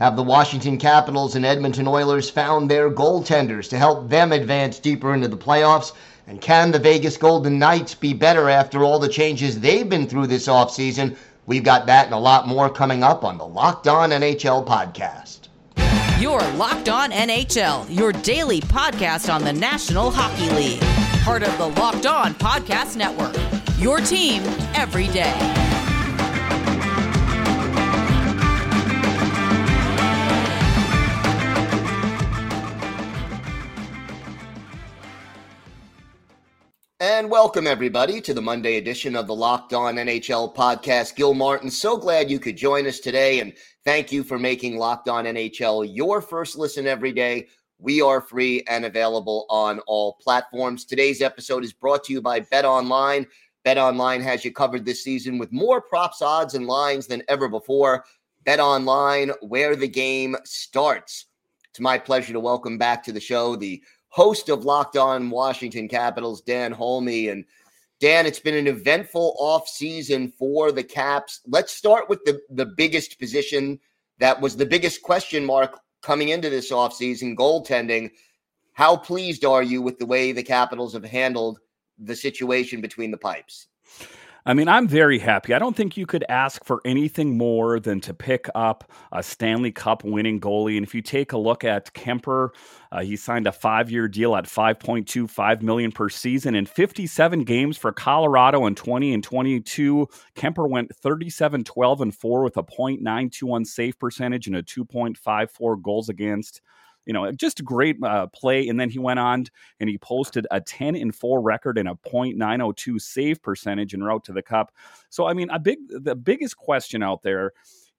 Have the Washington Capitals and Edmonton Oilers found their goaltenders to help them advance deeper into the playoffs? And can the Vegas Golden Knights be better after all the changes they've been through this offseason? We've got that and a lot more coming up on the Locked On NHL podcast. Your Locked On NHL, your daily podcast on the National Hockey League. Part of the Locked On Podcast Network. Your team every day. And welcome, everybody, to the Monday edition of the Locked On NHL podcast. Gil Martin, so glad you could join us today. And thank you for making Locked On NHL your first listen every day. We are free and available on all platforms. Today's episode is brought to you by Bet Online. Bet Online has you covered this season with more props, odds, and lines than ever before. Bet Online, where the game starts. It's my pleasure to welcome back to the show the host of Locked On Washington Capitals, Dan Holme. And Dan, it's been an eventful off season for the Caps. Let's start with the, the biggest position that was the biggest question mark coming into this offseason goaltending. How pleased are you with the way the Capitals have handled the situation between the pipes? I mean, I'm very happy. I don't think you could ask for anything more than to pick up a Stanley Cup winning goalie. And if you take a look at Kuemper, uh, he signed a five-year deal at 5.25 million per season in 57 games for Colorado in 20 and 22. Kuemper went 37, 12, and 4 with a .921 save percentage and a 2.54 goals against you know, just a great uh, play. And then he went on and he posted a 10 and 4 record and a .902 save percentage en route to the cup. So, I mean, a big, the biggest question out there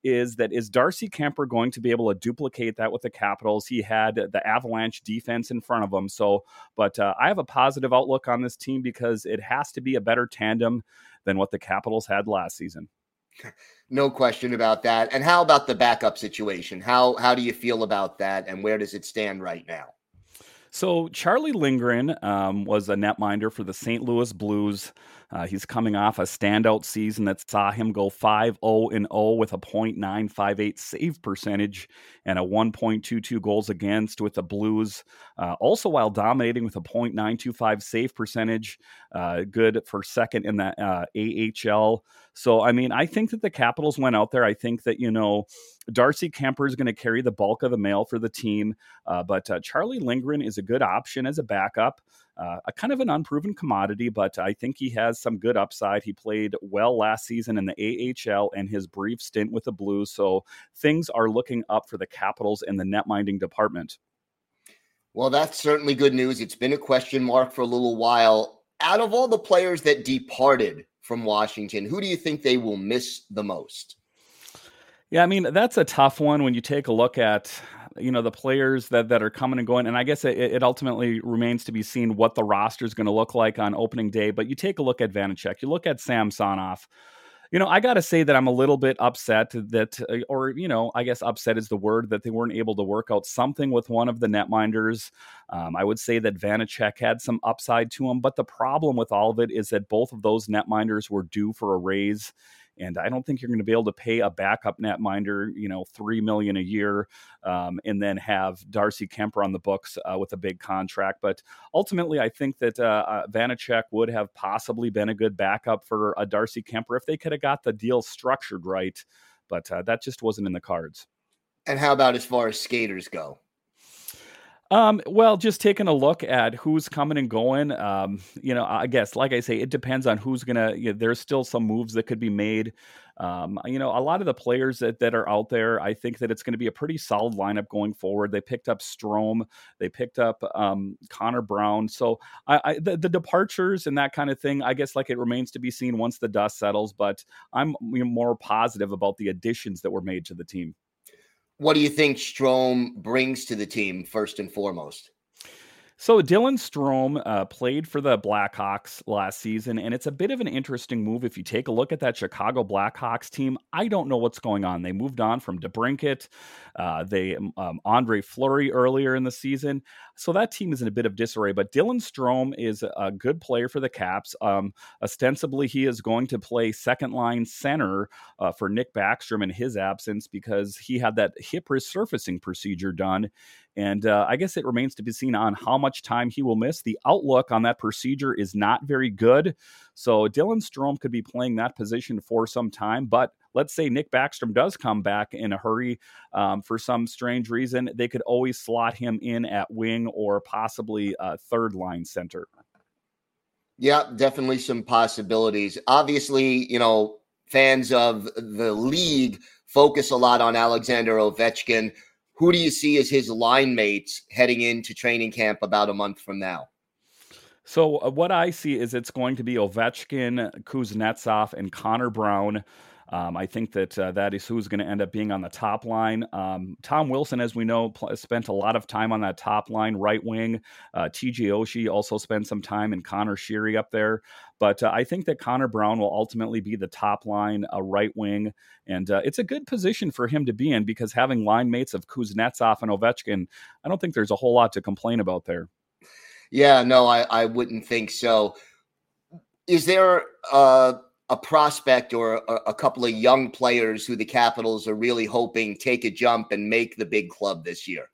is that is Darcy Kuemper going to be able to duplicate that with the Capitals? He had the Avalanche defense in front of him. So, but uh, I have a positive outlook on this team because it has to be a better tandem than what the Capitals had last season. No question about that. And how about the backup situation? How how do you feel about that, and where does it stand right now? So Charlie Lindgren um, was a netminder for the St. Louis Blues. Uh, he's coming off a standout season that saw him go 5 0 and 0 with a .958 save percentage and a 1.22 goals against with the Blues. Uh, also, while dominating with a .925 save percentage, uh, good for second in the uh, AHL. So, I mean, I think that the Capitals went out there. I think that, you know, Darcy Kuemper is going to carry the bulk of the mail for the team, uh, but uh, Charlie Lindgren is a good option as a backup. Uh, a kind of an unproven commodity, but I think he has some good upside. He played well last season in the AHL and his brief stint with the Blues, so things are looking up for the Capitals in the net minding department. Well, that's certainly good news. It's been a question mark for a little while. Out of all the players that departed from Washington, who do you think they will miss the most? Yeah, I mean that's a tough one when you take a look at you know the players that that are coming and going, and I guess it, it ultimately remains to be seen what the roster is going to look like on opening day. But you take a look at Vanecek, you look at Samsonov. You know, I got to say that I'm a little bit upset that, uh, or you know, I guess upset is the word that they weren't able to work out something with one of the netminders. Um, I would say that Vanecek had some upside to him, but the problem with all of it is that both of those netminders were due for a raise and I don't think you're going to be able to pay a backup netminder, you know, three million a year, um, and then have Darcy Kuemper on the books uh, with a big contract. But ultimately, I think that uh, uh, Vanecek would have possibly been a good backup for a Darcy Kuemper if they could have got the deal structured right. But uh, that just wasn't in the cards. And how about as far as skaters go? Um, well, just taking a look at who's coming and going. Um, you know, I guess, like I say, it depends on who's gonna. You know, there's still some moves that could be made. Um, you know, a lot of the players that, that are out there, I think that it's going to be a pretty solid lineup going forward. They picked up Strome, they picked up um, Connor Brown. So I, I, the, the, departures and that kind of thing, I guess, like it remains to be seen once the dust settles. But I'm more positive about the additions that were made to the team what do you think Strome brings to the team first and foremost? So Dylan Strome uh, played for the Blackhawks last season, and it's a bit of an interesting move. If you take a look at that Chicago Blackhawks team, I don't know what's going on. They moved on from DeBrincat, uh, they um, um, Andre Fleury earlier in the season, so that team is in a bit of disarray. But Dylan Strome is a good player for the Caps. Um, ostensibly, he is going to play second line center uh, for Nick Backstrom in his absence because he had that hip resurfacing procedure done and uh, I guess it remains to be seen on how much time he will miss. The outlook on that procedure is not very good. So Dylan Strome could be playing that position for some time. But let's say Nick Backstrom does come back in a hurry um, for some strange reason, they could always slot him in at wing or possibly third line center. Yeah, definitely some possibilities. Obviously, you know, fans of the league focus a lot on Alexander Ovechkin who do you see as his line mates heading into training camp about a month from now? So uh, what I see is it's going to be Ovechkin, Kuznetsov, and Connor Brown. Um, I think that uh, that is who's going to end up being on the top line. Um, Tom Wilson, as we know, pl- spent a lot of time on that top line, right wing. Uh, TJ Oshie also spent some time, and Connor Sheary up there. But uh, I think that Connor Brown will ultimately be the top line, a right wing, and uh, it's a good position for him to be in because having line mates of Kuznetsov and Ovechkin, I don't think there's a whole lot to complain about there. Yeah, no, I, I wouldn't think so. Is there uh a prospect or a, a, couple of young players who the Capitals are really hoping take a jump and make the big club this year?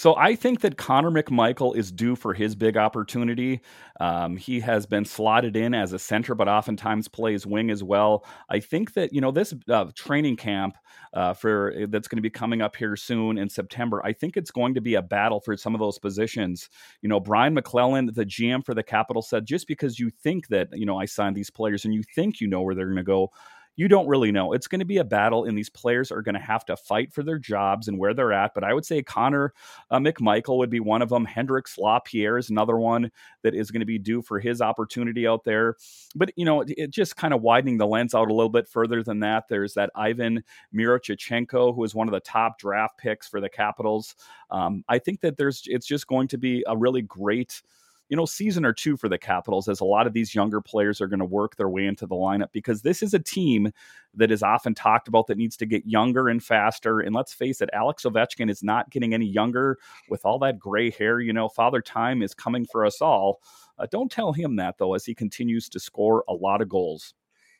So I think that Connor McMichael is due for his big opportunity. Um, he has been slotted in as a center, but oftentimes plays wing as well. I think that you know this uh, training camp uh, for uh, that's going to be coming up here soon in September. I think it's going to be a battle for some of those positions. You know, Brian MacLellan, the GM for the Capitol, said just because you think that you know I signed these players and you think you know where they're going to go you don't really know. It's going to be a battle, and these players are going to have to fight for their jobs and where they're at. But I would say Connor uh, McMichael would be one of them. Hendrix Lapierre is another one that is going to be due for his opportunity out there. But, you know, it, it just kind of widening the lens out a little bit further than that. There's that Ivan Miroshnichenko, who is one of the top draft picks for the Capitals. Um, I think that there's it's just going to be a really great – you know, season or two for the Capitals as a lot of these younger players are going to work their way into the lineup because this is a team that is often talked about that needs to get younger and faster. And let's face it, Alex Ovechkin is not getting any younger with all that gray hair. You know, Father Time is coming for us all. Uh, don't tell him that, though, as he continues to score a lot of goals.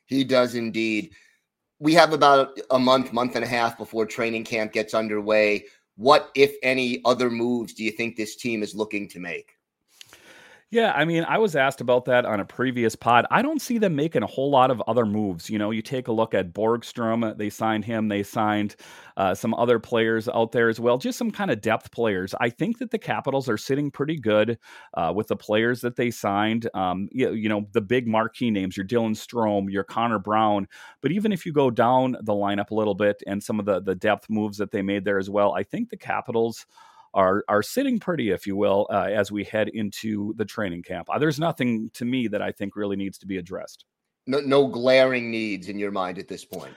He does indeed. We have about a month, month and a half before training camp gets underway. What, if any, other moves do you think this team is looking to make? Yeah, I mean, I was asked about that on a previous pod. I don't see them making a whole lot of other moves. You know, you take a look at Borgstrom, they signed him, they signed uh, some other players out there as well, just some kind of depth players. I think that the Capitals are sitting pretty good uh, with the players that they signed. Um, you, you know, the big marquee names, your Dylan Strome, your Connor Brown. But even if you go down the lineup a little bit and some of the, the depth moves that they made there as well, I think the Capitals are are sitting pretty, if you will, uh, as we head into the training camp. Uh, there's nothing to me that I think really needs to be addressed. No, no glaring needs in your mind at this point.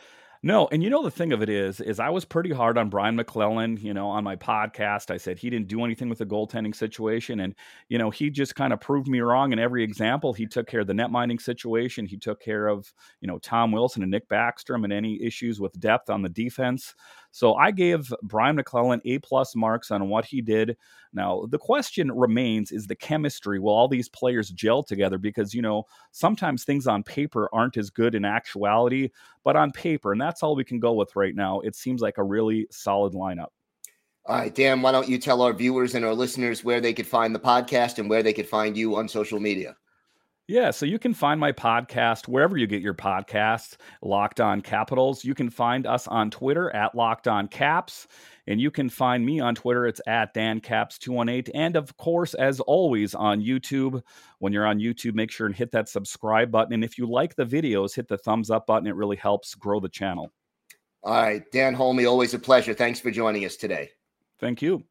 No, and you know the thing of it is, is I was pretty hard on Brian MacLellan. You know, on my podcast, I said he didn't do anything with the goaltending situation, and you know he just kind of proved me wrong in every example. He took care of the net minding situation. He took care of you know Tom Wilson and Nick Backstrom and any issues with depth on the defense. So I gave Brian MacLellan A plus marks on what he did. Now the question remains: is the chemistry? Will all these players gel together? Because you know sometimes things on paper aren't as good in actuality, but on paper, and that's all we can go with right now. It seems like a really solid lineup. All right, Dan, why don't you tell our viewers and our listeners where they could find the podcast and where they could find you on social media? Yeah, so you can find my podcast wherever you get your podcasts, Locked On Capitals. You can find us on Twitter at Locked On Caps, and you can find me on Twitter. It's at DanCaps218. And of course, as always, on YouTube. When you're on YouTube, make sure and hit that subscribe button. And if you like the videos, hit the thumbs up button. It really helps grow the channel. All right, Dan Holme, always a pleasure. Thanks for joining us today. Thank you.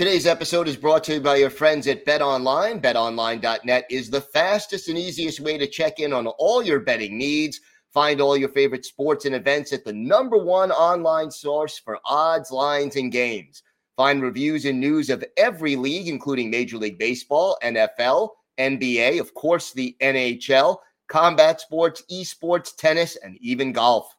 Today's episode is brought to you by your friends at Bet Online. BetOnline.net is the fastest and easiest way to check in on all your betting needs. Find all your favorite sports and events at the number one online source for odds, lines, and games. Find reviews and news of every league, including Major League Baseball, NFL, NBA, of course, the NHL, combat sports, esports, tennis, and even golf.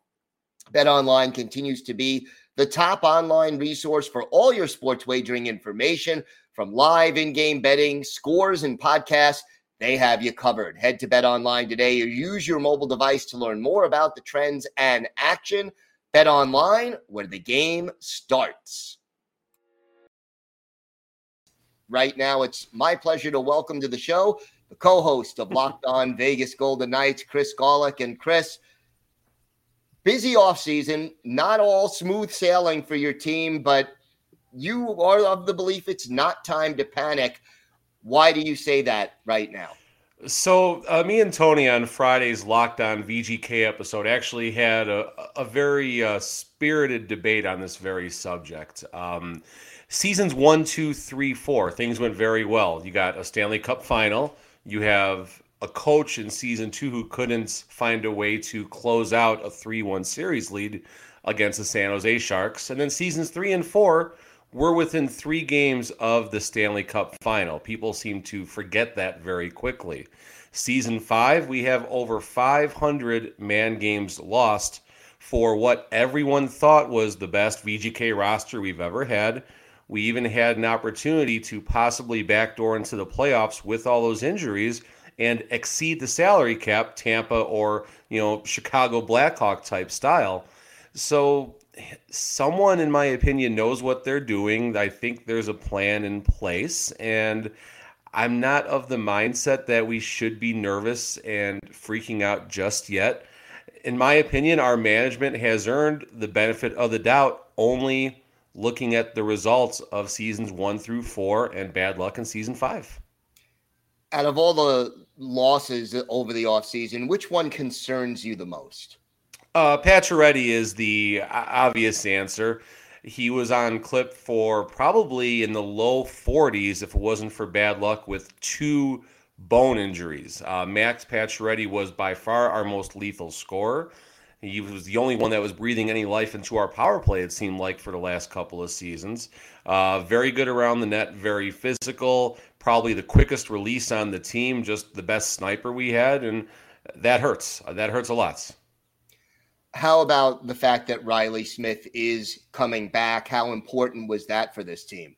BetOnline continues to be the top online resource for all your sports wagering information from live in game betting, scores, and podcasts. They have you covered. Head to Bet Online today or use your mobile device to learn more about the trends and action. Bet Online, where the game starts. Right now, it's my pleasure to welcome to the show the co host of Locked On Vegas Golden Knights, Chris Gawlik. And Chris, busy offseason, not all smooth sailing for your team, but you are of the belief it's not time to panic. Why do you say that right now? So, uh, me and Tony on Friday's Locked On VGK episode actually had a, a very uh, spirited debate on this very subject. Um, seasons one, two, three, four, things went very well. You got a Stanley Cup final. You have a coach in season two who couldn't find a way to close out a 3 1 series lead against the San Jose Sharks. And then seasons three and four were within three games of the Stanley Cup final. People seem to forget that very quickly. Season five, we have over 500 man games lost for what everyone thought was the best VGK roster we've ever had. We even had an opportunity to possibly backdoor into the playoffs with all those injuries and exceed the salary cap, Tampa or you know Chicago Blackhawk type style. So someone, in my opinion, knows what they're doing. I think there's a plan in place, and I'm not of the mindset that we should be nervous and freaking out just yet. In my opinion, our management has earned the benefit of the doubt only looking at the results of seasons one through four and bad luck in season five. Out of all the losses over the offseason, which one concerns you the most? Uh, Pacioretty is the obvious answer. He was on clip for probably in the low 40s if it wasn't for bad luck with two bone injuries. Uh, Max Pacioretty was by far our most lethal scorer. He was the only one that was breathing any life into our power play, it seemed like, for the last couple of seasons. Uh, very good around the net, very physical, probably the quickest release on the team, just the best sniper we had. And that hurts. That hurts a lot. How about the fact that Riley Smith is coming back? How important was that for this team?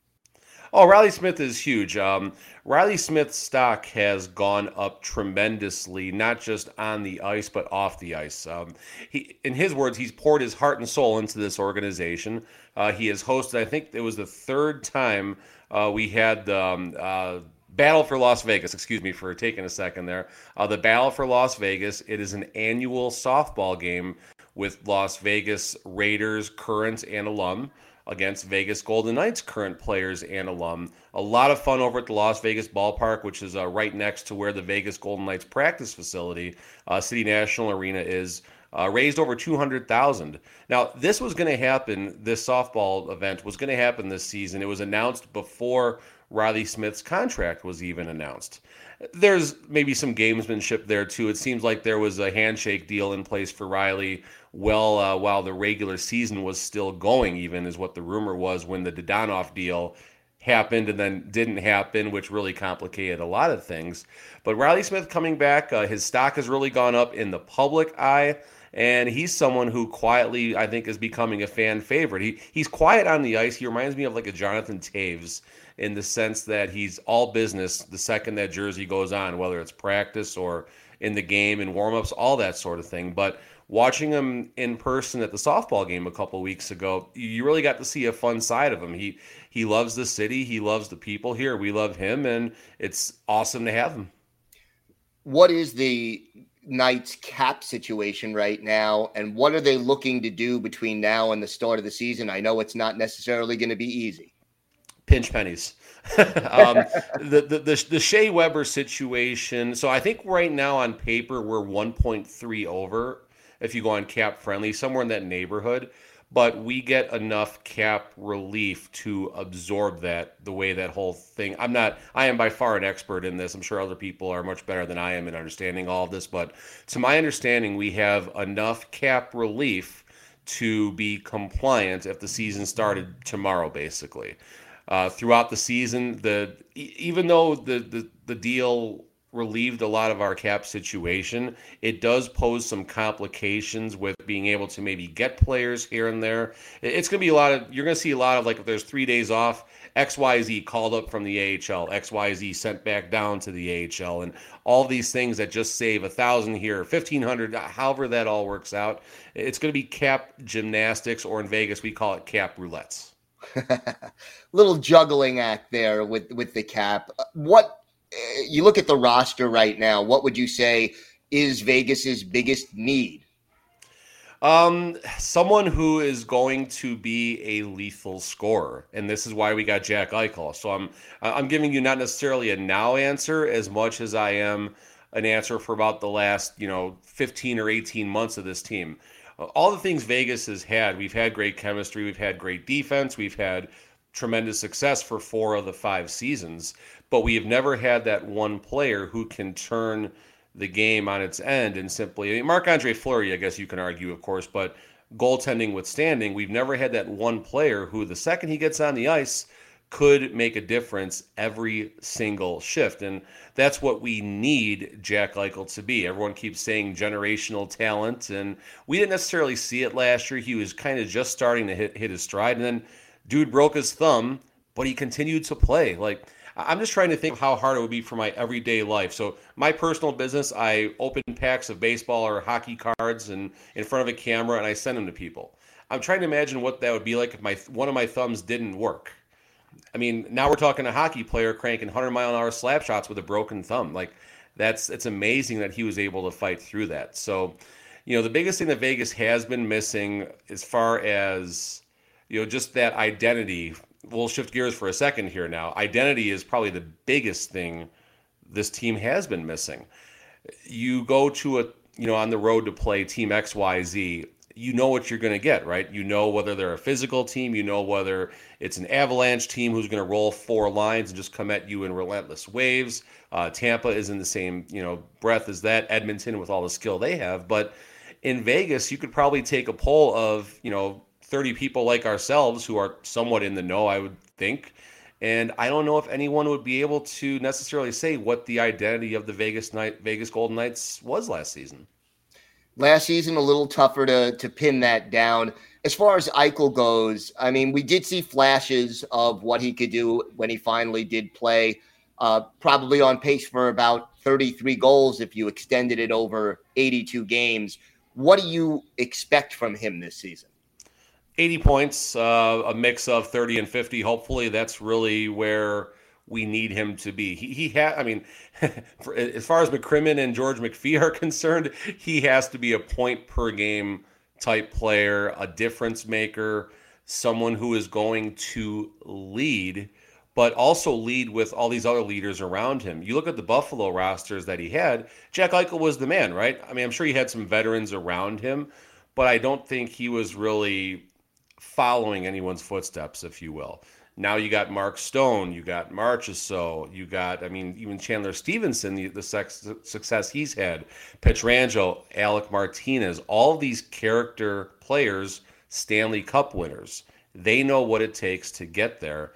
Oh, Riley Smith is huge. Um, Riley Smith's stock has gone up tremendously, not just on the ice but off the ice. Um, he, in his words, he's poured his heart and soul into this organization. Uh, he has hosted, I think it was the third time uh, we had um, uh, Battle for Las Vegas. Excuse me for taking a second there. Uh, the Battle for Las Vegas. It is an annual softball game with Las Vegas Raiders current and alum against Vegas Golden Knights current players and alum. A lot of fun over at the Las Vegas Ballpark, which is uh, right next to where the Vegas Golden Knights practice facility, uh, City National Arena, is. Uh, raised over 200,000. Now, this was going to happen, this softball event was going to happen this season. It was announced before Riley Smith's contract was even announced. There's maybe some gamesmanship there too. It seems like there was a handshake deal in place for Riley well uh, while the regular season was still going, even is what the rumor was when the Dadonov deal happened and then didn't happen, which really complicated a lot of things. But Riley Smith coming back, uh, his stock has really gone up in the public eye. And he's someone who quietly, I think, is becoming a fan favorite. He he's quiet on the ice. He reminds me of like a Jonathan Toews in the sense that he's all business the second that jersey goes on, whether it's practice or in the game and warmups, all that sort of thing. But watching him in person at the softball game a couple weeks ago, you really got to see a fun side of him. He he loves the city, he loves the people here. We love him, and it's awesome to have him. What is the Knights cap situation right now, and what are they looking to do between now and the start of the season? I know it's not necessarily going to be easy. Pinch pennies. um, the, the, the the Shea Weber situation. So I think right now on paper we're 1.3 over if you go on cap friendly, somewhere in that neighborhood. But we get enough cap relief to absorb that the way that whole thing. I'm not, I am by far an expert in this. I'm sure other people are much better than I am in understanding all of this. But to my understanding, we have enough cap relief to be compliant if the season started tomorrow, basically. Uh, throughout the season, the even though the, the, the deal relieved a lot of our cap situation. It does pose some complications with being able to maybe get players here and there. It's going to be a lot of, you're going to see a lot of like if there's three days off, XYZ called up from the AHL, XYZ sent back down to the AHL, and all these things that just save a thousand here, fifteen hundred, uh, however that all works out. It's going to be cap gymnastics, or in Vegas we call it cap roulettes. Little juggling act there with with the cap. Uh, what you look at the roster right now, what would you say is Vegas's biggest need? Um, someone who is going to be a lethal scorer, and this is why we got Jack Eichel. So I'm I'm giving you not necessarily a now answer as much as I am an answer for about the last you know 15 or 18 months of this team. All the things Vegas has had, we've had great chemistry, we've had great defense, we've had tremendous success for four of the five seasons but we have never had that one player who can turn the game on its end and simply I mean, Andre Fleury, I guess you can argue, of course, but goaltending withstanding, we've never had that one player who the second he gets on the ice could make a difference every single shift. And that's what we need Jack Eichel to be. Everyone keeps saying generational talent, and we didn't necessarily see it last year. He was kind of just starting to hit, hit his stride, and then dude broke his thumb, but he continued to play. Like I'm just trying to think how hard it would be for my everyday life. So my personal business, I open packs of baseball or hockey cards and in front of a camera and I send them to people. I'm trying to imagine what that would be like if my one of my thumbs didn't work. I mean, now we're talking a hockey player cranking 100 mile an hour slap shots with a broken thumb. Like that's it's amazing that he was able to fight through that. So, you know, the biggest thing that Vegas has been missing as far as you know, just that identity we'll shift gears for a second here now. Identity is probably the biggest thing this team has been missing. You go to a you know on the road to play team XYZ, you know what you're going to get, right? You know whether they're a physical team, you know whether it's an avalanche team who's going to roll four lines and just come at you in relentless waves. Uh, Tampa is in the same you know breath as that. Edmonton with all the skill they have, but in Vegas, you could probably take a poll of you know 30 people like ourselves who are somewhat in the know, I would think. And I don't know if anyone would be able to necessarily say what the identity of the Vegas night Vegas Golden Knights was last season. Last season, a little tougher to to pin that down. As far as Eichel goes, I mean, we did see flashes of what he could do when he finally did play. Uh, probably on pace for about 33 goals if you extended it over 82 games. What do you expect from him this season? 80 points, uh, a mix of 30 and 50. Hopefully, that's really where we need him to be. He, he had, I mean, for, as far as McCrimmon and George McPhee are concerned, he has to be a point per game type player, a difference maker, someone who is going to lead, but also lead with all these other leaders around him. You look at the Buffalo rosters that he had, Jack Eichel was the man, right? I mean, I'm sure he had some veterans around him, but I don't think he was really following anyone's footsteps, if you will. Now you got Mark Stone, you got Marchessault, you got, I mean, even Chandler Stephenson, the, the sex, success he's had, Pietrangelo, Alec Martinez, all these character players, Stanley Cup winners. They know what it takes to get there.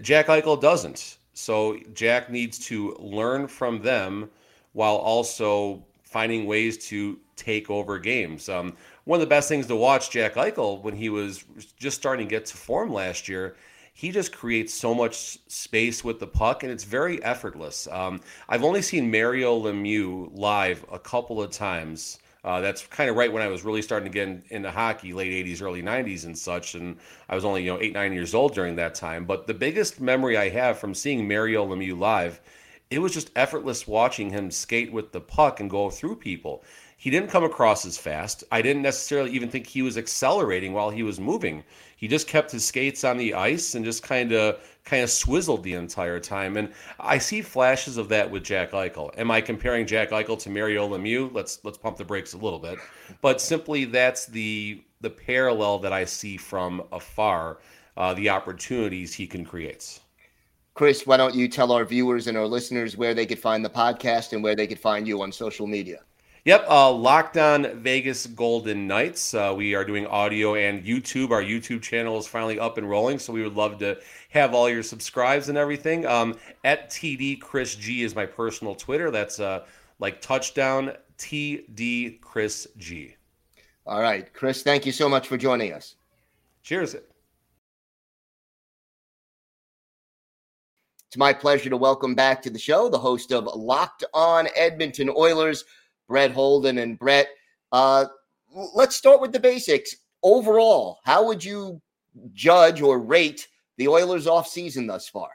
Jack Eichel doesn't. So Jack needs to learn from them while also finding ways to take over games. Um, one of the best things to watch Jack Eichel when he was just starting to get to form last year. He just creates so much space with the puck, and it's very effortless. Um, I've only seen Mario Lemieux live a couple of times. Uh, that's kind of right when I was really starting to get in, into hockey, late '80s, early '90s, and such. And I was only you know eight, nine years old during that time. But the biggest memory I have from seeing Mario Lemieux live, it was just effortless watching him skate with the puck and go through people. He didn't come across as fast. I didn't necessarily even think he was accelerating while he was moving. He just kept his skates on the ice and just kind of kind of swizzled the entire time. And I see flashes of that with Jack Eichel. Am I comparing Jack Eichel to Mario Lemieux? Let's let's pump the brakes a little bit. But simply that's the the parallel that I see from afar, uh, the opportunities he can create. Chris, why don't you tell our viewers and our listeners where they could find the podcast and where they could find you on social media? Yep, uh, Locked On Vegas Golden Knights. Uh, we are doing audio and YouTube. Our YouTube channel is finally up and rolling, so we would love to have all your subscribes and everything. Um, at TD Chris G is my personal Twitter. That's uh, like touchdown TD Chris G. All right, Chris, thank you so much for joining us. Cheers. It's my pleasure to welcome back to the show the host of Locked On Edmonton Oilers. Brett Holden and Brett. Uh, let's start with the basics. Overall, how would you judge or rate the Oilers' off season thus far?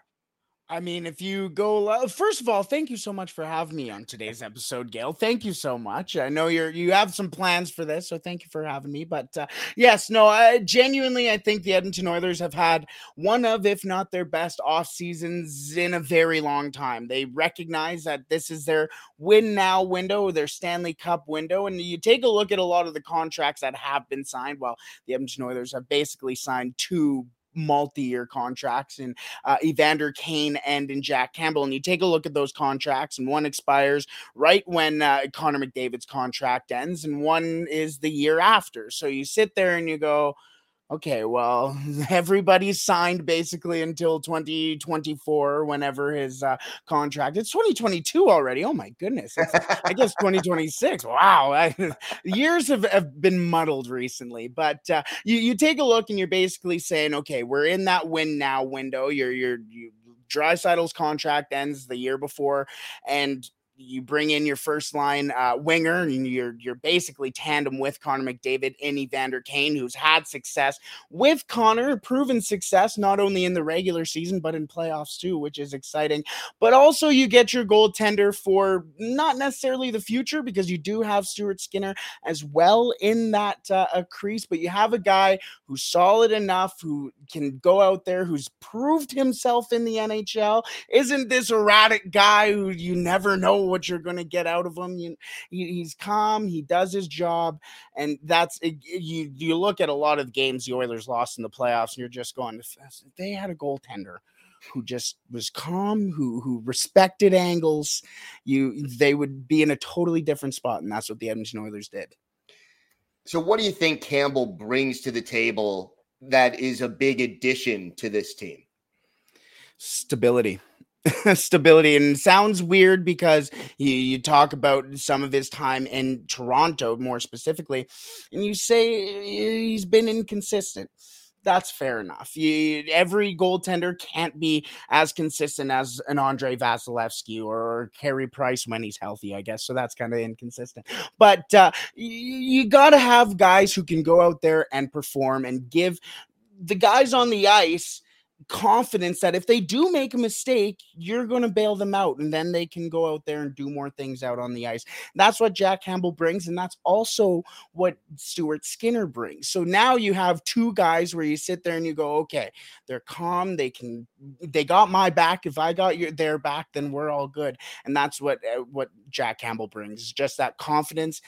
I mean, if you go, first of all, thank you so much for having me on today's episode, Gail. Thank you so much. I know you're you have some plans for this, so thank you for having me. But uh, yes, no, I, genuinely, I think the Edmonton Oilers have had one of, if not their best off seasons in a very long time. They recognize that this is their win now window, their Stanley Cup window, and you take a look at a lot of the contracts that have been signed. Well, the Edmonton Oilers have basically signed two multi-year contracts in uh, Evander Kane and in Jack Campbell. And you take a look at those contracts, and one expires right when uh, Connor McDavid's contract ends, and one is the year after. So you sit there and you go, okay, well, everybody's signed basically until 2024, whenever his uh, contract. It's 2022 already. Oh my goodness. It's, I guess 2026. Wow. I, years have, have been muddled recently, but uh, you, you take a look and you're basically saying, okay, we're in that win now window. You're, you're, you, Draisaitl's contract ends the year before, and you bring in your first line uh, winger, and you're you're basically tandem with Connor McDavid and Evander Kane, who's had success with Connor, proven success not only in the regular season but in playoffs too, which is exciting. But also, you get your goaltender for not necessarily the future because you do have Stuart Skinner as well in that uh, crease, but you have a guy who's solid enough, who can go out there, who's proved himself in the NHL. Isn't this erratic guy who you never know what you're going to get out of him. You, he, he's calm. He does his job, and that's eh, you. You look at a lot of games the Oilers lost in the playoffs, and you're just going, they had a goaltender who just was calm, who who respected angles, you they would be in a totally different spot, and that's what the Edmonton Oilers did. So, what do you think Campbell brings to the table that is a big addition to this team? Stability. stability and sounds weird because you, you talk about some of his time in Toronto more specifically and you say he's been inconsistent that's fair enough. You, every goaltender can't be as consistent as an Andrei Vasilevskiy or Carey Price when he's healthy, I guess. So that's kind of inconsistent. But uh, you, you got to have guys who can go out there and perform and give the guys on the ice confidence that if they do make a mistake, you're going to bail them out and then they can go out there and do more things out on the ice. That's what Jack Campbell brings. And that's also what Stuart Skinner brings. So now you have two guys where you sit there and you go, okay, they're calm. They can, they got my back. If I got your, their back, then we're all good. And that's what, uh, what Jack Campbell brings just that confidence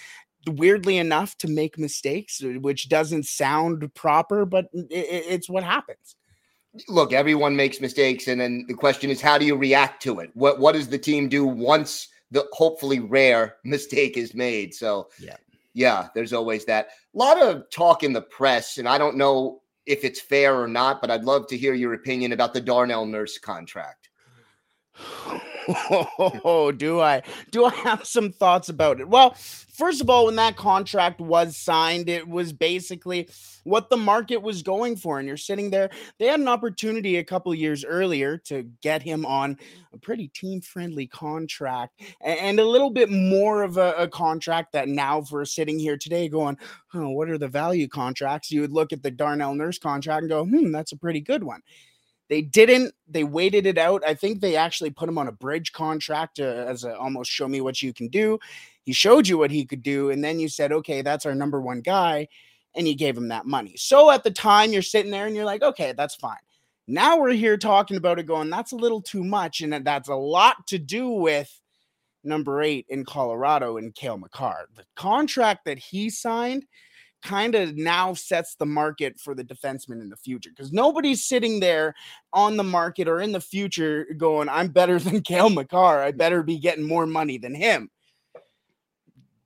weirdly enough to make mistakes which doesn't sound proper but it, it's what happens look, everyone makes mistakes, and then the question is, how do you react to it? What what does the team do once the hopefully rare mistake is made? So yeah, yeah, there's always that. A lot of talk in the press, and I don't know if it's fair or not, but I'd love to hear your opinion about the Darnell Nurse contract. Oh, do I? Do I have some thoughts about it? Well, first of all, when that contract was signed, it was basically what the market was going for. And you're sitting there, they had an opportunity a couple years earlier to get him on a pretty team friendly contract and a little bit more of a, a contract that now, for sitting here today going, oh, what are the value contracts? You would look at the Darnell Nurse contract and go, hmm, that's a pretty good one. They didn't. They waited it out. I think they actually put him on a bridge contract uh, as a almost show me what you can do. He showed you what he could do, and then you said, okay, that's our number one guy, and you gave him that money. So at the time, you're sitting there and you're like, okay, that's fine. Now we're here talking about it, going, that's a little too much, and that's a lot to do with number eight in Colorado and Cale Makar. The contract that he signed kind of now sets the market for the defenseman in the future because nobody's sitting there on the market or in the future going, I'm better than Cale Makar. I better be getting more money than him.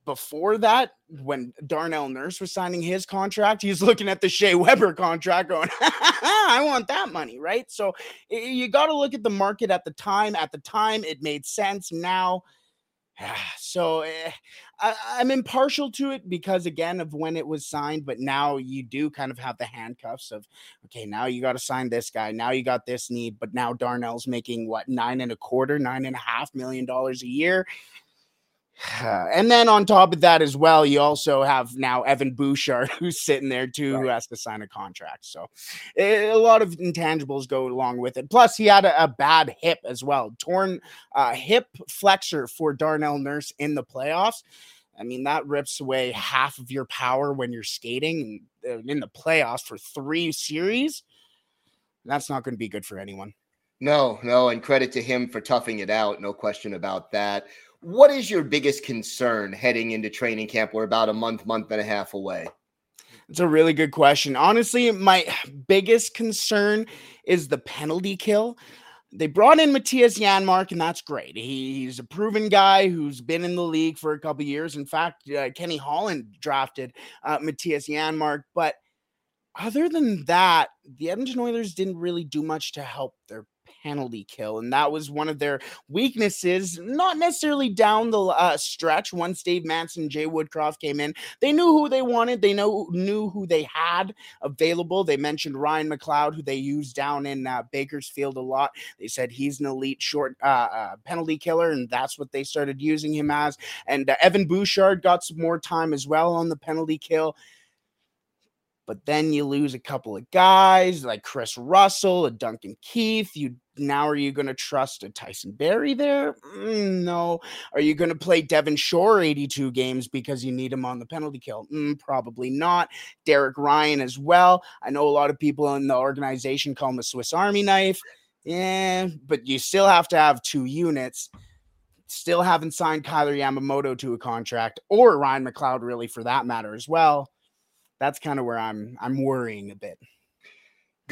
before that, when Darnell Nurse was signing his contract, he's looking at the Shea Weber contract going, I want that money, right? So you got to look at the market at the time. At the time, it made sense. Now, so eh, I, am impartial to it because again of when it was signed, but now you do kind of have the handcuffs of okay, now you got to sign this guy, now you got this need, but now Darnell's making what nine and a quarter, nine and a half million dollars a year. And then on top of that as well, you also have now Evan Bouchard who's sitting there too, right. who has to sign a contract. So it, a lot of intangibles go along with it. Plus, he had a, a bad hip as well, torn uh, hip flexor for Darnell Nurse in the playoffs. I mean, that rips away half of your power when you're skating in the playoffs for three series. That's not going to be good for anyone. No, no, and credit to him for toughing it out. No question about that. What is your biggest concern heading into training camp? We're about a month, month and a half away. It's a really good question. Honestly, my biggest concern is the penalty kill. They brought in Mattias Janmark, and that's great. He, he's a proven guy who's been in the league for a couple years. In fact, uh, Kenny Holland drafted uh, Mattias Janmark. But other than that, the Edmonton Oilers didn't really do much to help their penalty kill. And that was one of their weaknesses, not necessarily down the uh, stretch. Once Dave Manson, Jay Woodcroft came in, they knew who they wanted. They know knew who they had available. They mentioned Ryan McLeod, who they used down in uh, Bakersfield a lot. They said he's an elite short uh, uh penalty killer, and that's what they started using him as. And uh, Evan Bouchard got some more time as well on the penalty kill but then you lose a couple of guys like Kris Russell, a Duncan Keith. You now are you going to trust a Tyson Barrie there? Mm, no. Are you going to play Devin Shore 82 games because you need him on the penalty kill? Mm, probably not. Derek Ryan as well. I know a lot of people in the organization call him a Swiss Army knife. Yeah, but you still have to have two units. Still haven't signed Kailer Yamamoto to a contract or Ryan McLeod, really, for that matter, as well that's kind of where I'm I'm worrying a bit.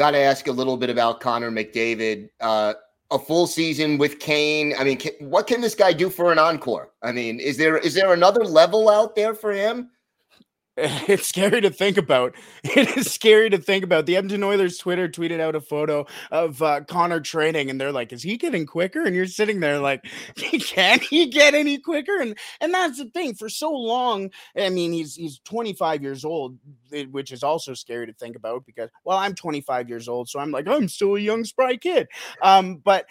Got to ask a little bit about Connor McDavid. Uh, a full season with Kane. I mean, can, what can this guy do for an encore? I mean, is there is there another level out there for him? it's scary to think about. It is scary to think about. The Edmonton Oilers Twitter tweeted out a photo of uh, Connor training, and they're like, "Is he getting quicker?" And you're sitting there like, "Can he get any quicker?" And and that's the thing. For so long, I mean, he's he's 25 years old, which is also scary to think about because, well, I'm 25 years old, so I'm like, I'm still a young spry kid. Um, but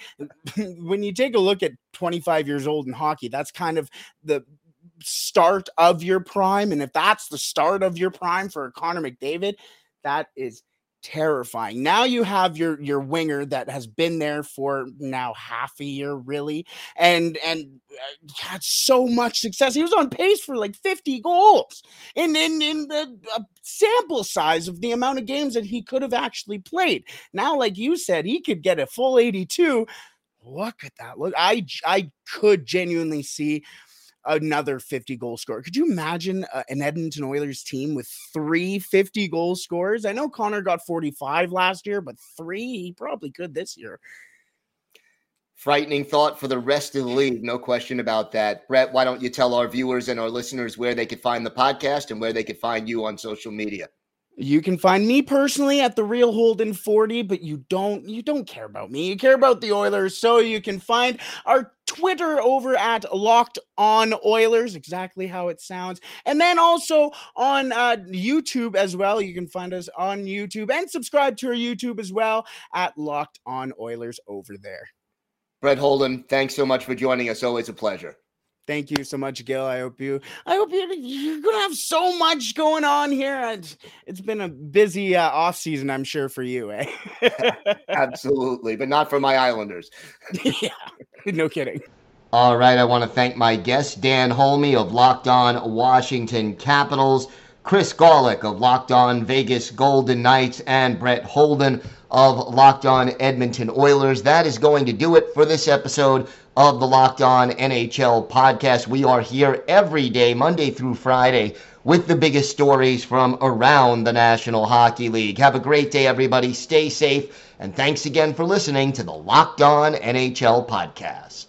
when you take a look at 25 years old in hockey, that's kind of the start of your prime. And if that's the start of your prime for Connor McDavid, that is terrifying. Now you have your your winger that has been there for now half a year really and and uh, had so much success. He was on pace for like 50 goals in in in the sample size of the amount of games that he could have actually played. Now like you said he could get a full 82. Look at that look? I I could genuinely see another 50 goal scorer. Could you imagine uh, an Edmonton Oilers team with three 50 goal scorers? I know Connor got 45 last year, but three, he probably could this year. Frightening thought for the rest of the league, no question about that. Brett, why don't you tell our viewers and our listeners where they could find the podcast and where they could find you on social media? You can find me personally at the real Holden 40, but you don't you don't care about me. You care about the Oilers. So you can find our Twitter over at Locked On Oilers, exactly how it sounds. And then also on uh, YouTube as well. You can find us on YouTube and subscribe to our YouTube as well at Locked On Oilers over there. Brett Holden, thanks so much for joining us. Always a pleasure. Thank you so much, Gil. I hope you. I hope you're, you're gonna have so much going on here. It's, it's been a busy uh, off season, I'm sure, for you. Eh? Absolutely, but not for my Islanders. yeah, no kidding. All right, I want to thank my guest Dan Holme of Locked On Washington Capitals, Chris Gawlik of Locked On Vegas Golden Knights, and Brett Holden of Locked On Edmonton Oilers. That is going to do it for this episode of the Locked On NHL podcast. We are here every day, Monday through Friday, with the biggest stories from around the National Hockey League. Have a great day, everybody. Stay safe. And thanks again for listening to the Locked On NHL podcast.